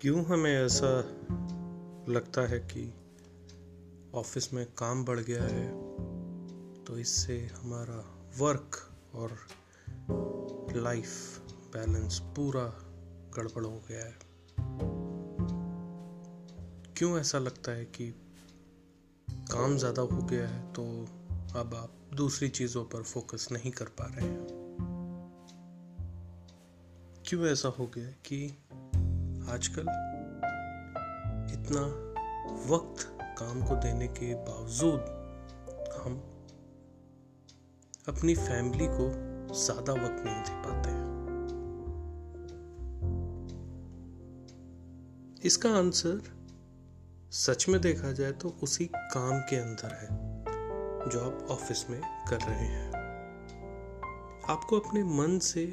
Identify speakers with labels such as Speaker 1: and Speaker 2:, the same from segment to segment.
Speaker 1: क्यों हमें ऐसा लगता है कि ऑफ़िस में काम बढ़ गया है? तो इससे हमारा वर्क और लाइफ बैलेंस पूरा गड़बड़ हो गया है। क्यों ऐसा लगता है कि काम ज़्यादा हो गया है तो अब आप दूसरी चीज़ों पर फोकस नहीं कर पा रहे हैं? क्यों ऐसा हो गया कि आजकल इतना वक्त काम को देने के बावजूद हम अपनी फैमिली को ज़्यादा वक्त नहीं दे पाते हैं। इसका आंसर सच में देखा जाए तो उसी काम के अंदर है जो आप ऑफ़िस में कर रहे हैं। आपको अपने मन से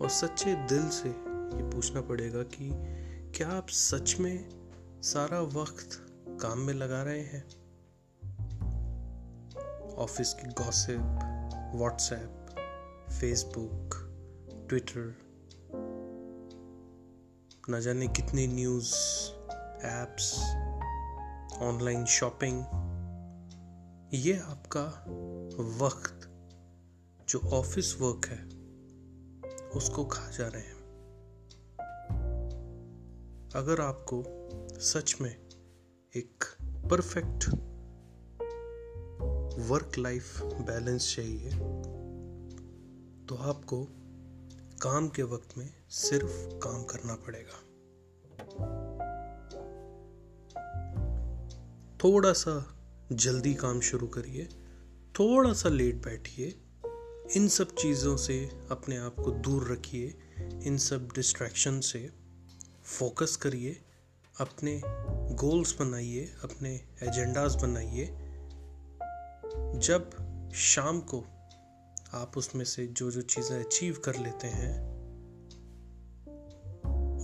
Speaker 1: और सच्चे दिल से ये पूछना पड़ेगा कि क्या आप सच में सारा वक्त काम में लगा रहे हैं? ऑफ़िस की गॉसिप, व्हाट्सएप, फेसबुक, ट्विटर, न जाने कितनी न्यूज़ एप्स ऑनलाइन शॉपिंग, ये आपका वक्त, जो ऑफ़िस वर्क है, उसको खा जा रहे हैं। अगर आपको सच में एक परफेक्ट वर्क लाइफ बैलेंस चाहिए तो आपको काम के वक्त में सिर्फ़ काम करना पड़ेगा। थोड़ा सा जल्दी काम शुरू करिए, थोड़ा सा लेट बैठिए, इन सब चीज़ों से अपने आप को दूर रखिए, इन सब डिस्ट्रैक्शन से। फोकस करिए, अपने गोल्स बनाइए, अपने एजेंडाज बनाइए। जब शाम को आप उसमें से जो जो चीज़ें अचीव कर लेते हैं,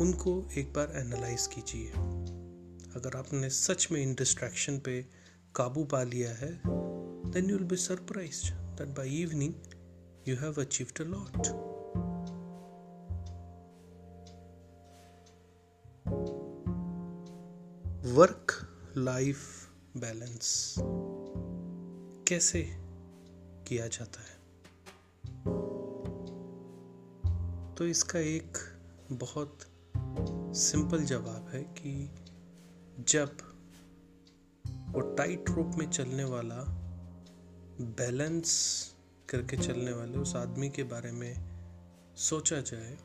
Speaker 1: उनको एक बार एनालाइज कीजिए। अगर आपने सच में इन डिस्ट्रैक्शन पे काबू पा लिया है then you will be surprised that by evening you have achieved a lot work life balance कैसे किया जाता है? तो इसका एक बहुत सिंपल जवाब है कि जब वो टाइट रूप में चलने वाला बैलेंस करके चलने वाले उस आदमी के बारे में सोचा जाए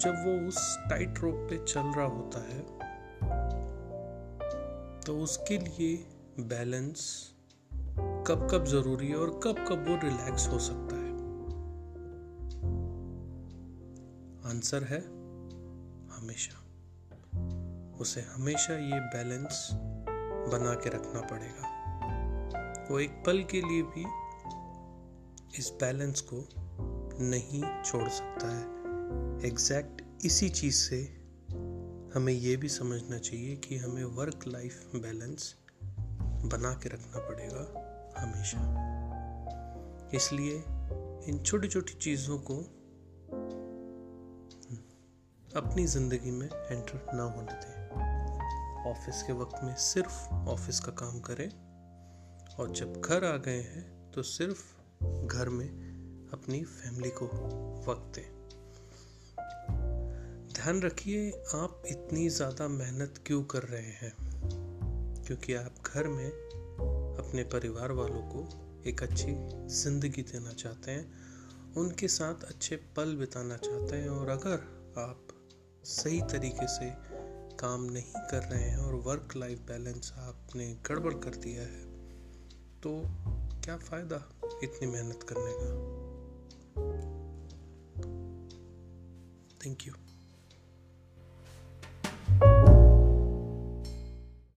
Speaker 1: जब वो उस टाइट रोप पे चल रहा होता है तो उसके लिए बैलेंस कब कब ज़रूरी है और कब कब वो रिलैक्स हो सकता है? आंसर है, हमेशा। उसे हमेशा ये बैलेंस बना के रखना पड़ेगा। वो एक पल के लिए भी इस बैलेंस को नहीं छोड़ सकता है। एग्जैक्ट इसी चीज़ से हमें यह भी समझना चाहिए कि हमें वर्क लाइफ बैलेंस बना के रखना पड़ेगा हमेशा। इसलिए इन छोटी छोटी चीज़ों को अपनी ज़िंदगी में एंटर ना होने दें। ऑफ़िस के वक्त में सिर्फ़ ऑफ़िस का काम करें और जब घर आ गए हैं तो सिर्फ़ घर में अपनी फैमिली को वक्त दें। ध्यान रखिए, आप इतनी ज़्यादा मेहनत क्यों कर रहे हैं? क्योंकि आप घर में अपने परिवार वालों को एक अच्छी ज़िंदगी देना चाहते हैं, उनके साथ अच्छे पल बिताना चाहते हैं और अगर आप सही तरीके से काम नहीं कर रहे हैं और वर्क लाइफ बैलेंस आपने गड़बड़ कर दिया है तो क्या फ़ायदा इतनी मेहनत करने का? Thank you